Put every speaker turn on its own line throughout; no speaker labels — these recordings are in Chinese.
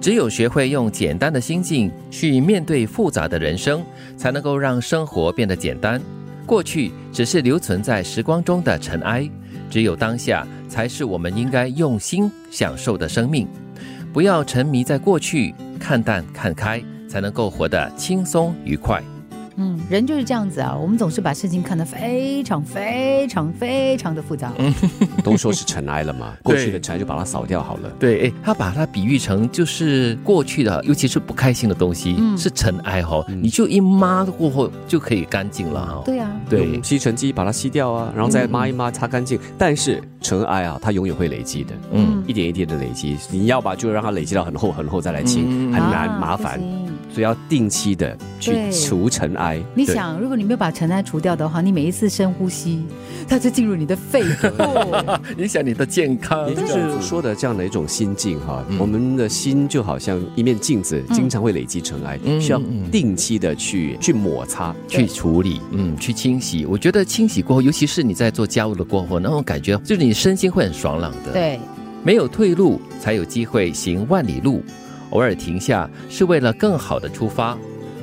只有学会用简单的心境去面对复杂的人生，才能够让生活变得简单。过去只是留存在时光中的尘埃，只有当下才是我们应该用心享受的生命。不要沉迷在过去，看淡看开，才能够活得轻松愉快。
嗯，人就是这样子啊，我们总是把事情看得非常非常非常的复杂。
嗯，都说是尘埃了嘛，过去的尘埃就把它扫掉好了。
对，哎，他把它比喻成就是过去的，尤其是不开心的东西，是尘埃哈，你就一抹过后就可以干净了哈。
对啊，
对，
吸尘机把它吸掉啊，然后再抹一抹擦干净。但是尘埃啊，它永远会累积的，嗯，一点一点的累积，你要把就让它累积到很厚很厚再来清，很难麻烦。所以要定期的去除尘埃。
你想，如果你没有把尘埃除掉的话，你每一次深呼吸，它就进入你的肺部，
影响你的健康。
也就是说的这样的一种心境哈，我们的心就好像一面镜子，经常会累积尘埃，需要定期的去去摩擦、
去处理，嗯，去清洗。我觉得清洗过后，尤其是你在做家务的过后，那种感觉就是你身心会很爽朗的。
对，
没有退路，才有机会行万里路。偶尔停下，是为了更好的出发。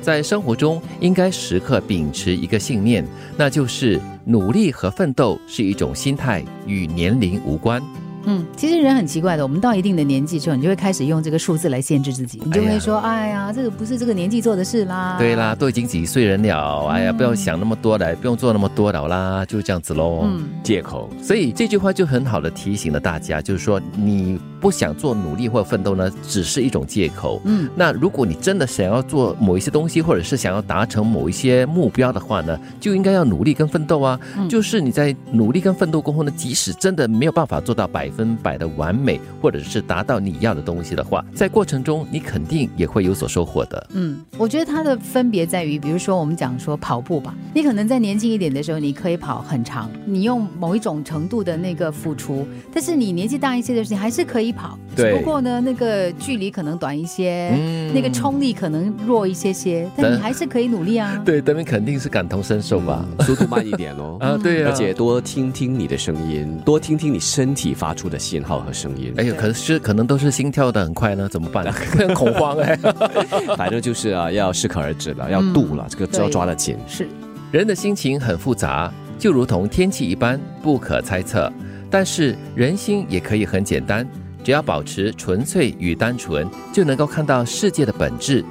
在生活中，应该时刻秉持一个信念，那就是努力和奋斗是一种心态，与年龄无关。
嗯，其实人很奇怪的，我们到一定的年纪之后，你就会开始用这个数字来限制自己，你就会说，哎呀，这个不是这个年纪做的事啦。
对啦，都已经几岁人了，哎呀，不要想那么多了，不用做那么多了啦，就这样子喽。嗯，
借口。
所以这句话就很好的提醒了大家，就是说你不想做努力或奋斗呢，只是一种借口。嗯，那如果你真的想要做某一些东西，或者是想要达成某一些目标的话呢，就应该要努力跟奋斗啊。就是你在努力跟奋斗过后呢，即使真的没有办法做到百。分百的完美，或者是达到你要的东西的话，在过程中你肯定也会有所收获的。
嗯，我觉得它的分别在于，比如说我们讲说跑步吧，你可能在年轻一点的时候，你可以跑很长，你用某一种程度的那个付出，但是你年纪大一些的时候，还是可以跑，只不过呢，那个距离可能短一些，那个冲力可能弱一些些，但你还是可以努力啊。
对，德明肯定是感同身受吧，
速度慢一点哦。
啊，对
啊，而且多听听你的声音，多听听你身体发出。的信号和声音，
哎呦，可是可能都是心跳的很快呢，怎么办？很恐慌哎，
反正就是啊，要适可而止了，要度了，这个要抓得紧。
是，
人的心情很复杂，就如同天气一般不可猜测，但是人心也可以很简单，只要保持纯粹与单纯，就能够看到世界的本质。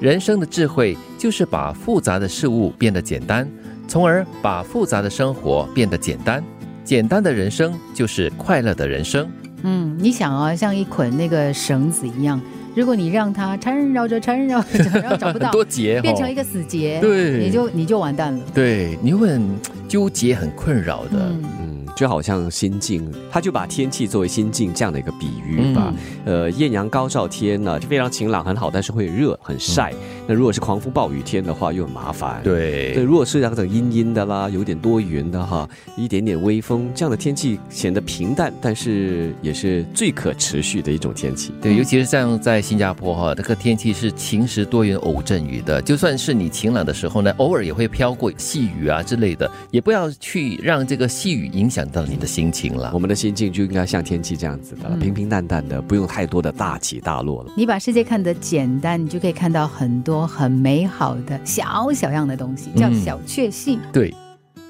人生的智慧就是把复杂的事物变得简单，从而把复杂的生活变得简单。简单的人生就是快乐的人生。
嗯，你想啊，像一捆那个绳子一样，如果你让它缠绕着、缠绕着，然后 找不到
多结，
变成一个死结，
对，
你就你就完蛋了。
对，你会很纠结、很困扰的。
嗯，就好像心境，他就把天气作为心境这样的一个比喻吧。呃，艳阳高照天呢，就非常晴朗很好，但是会热很晒。那如果是狂风暴雨天的话，又很麻烦。
对
对，如果是那种阴阴的啦，有点多云的哈，一点点微风，这样的天气显得平淡，但是也是最可持续的一种天气。
对，尤其是像在新加坡哈，这个天气是晴时多云偶阵雨的。就算是你晴朗的时候呢，偶尔也会飘过细雨啊之类的，也不要去让这个细雨影响到你的心情了。
我们的心境就应该像天气这样子的，平平淡淡的，不用太多的大起大落了。
你把世界看得简单，你就可以看到很多。很美好的小小样的东西，叫小确幸。
对，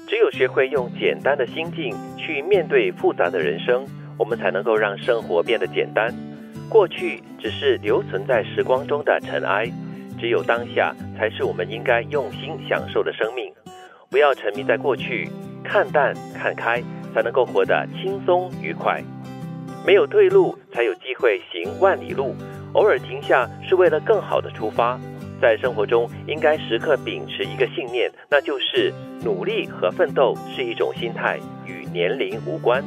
只有学会用简单的心境去面对复杂的人生，我们才能够让生活变得简单。过去只是留存在时光中的尘埃，只有当下才是我们应该用心享受的生命。不要沉迷在过去，看淡看开，才能够活得轻松愉快。没有退路，才有机会行万里路。偶尔停下，是为了更好的出发。在生活中，应该时刻秉持一个信念，那就是努力和奋斗是一种心态，与年龄无关。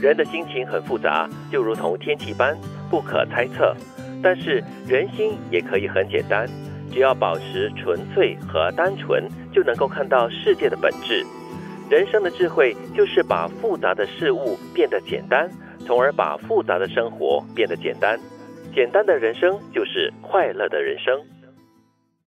人的心情很复杂，就如同天气般不可猜测，但是人心也可以很简单，只要保持纯粹和单纯，就能够看到世界的本质。人生的智慧就是把复杂的事物变得简单，从而把复杂的生活变得简单。简单的人生就是快乐的人生。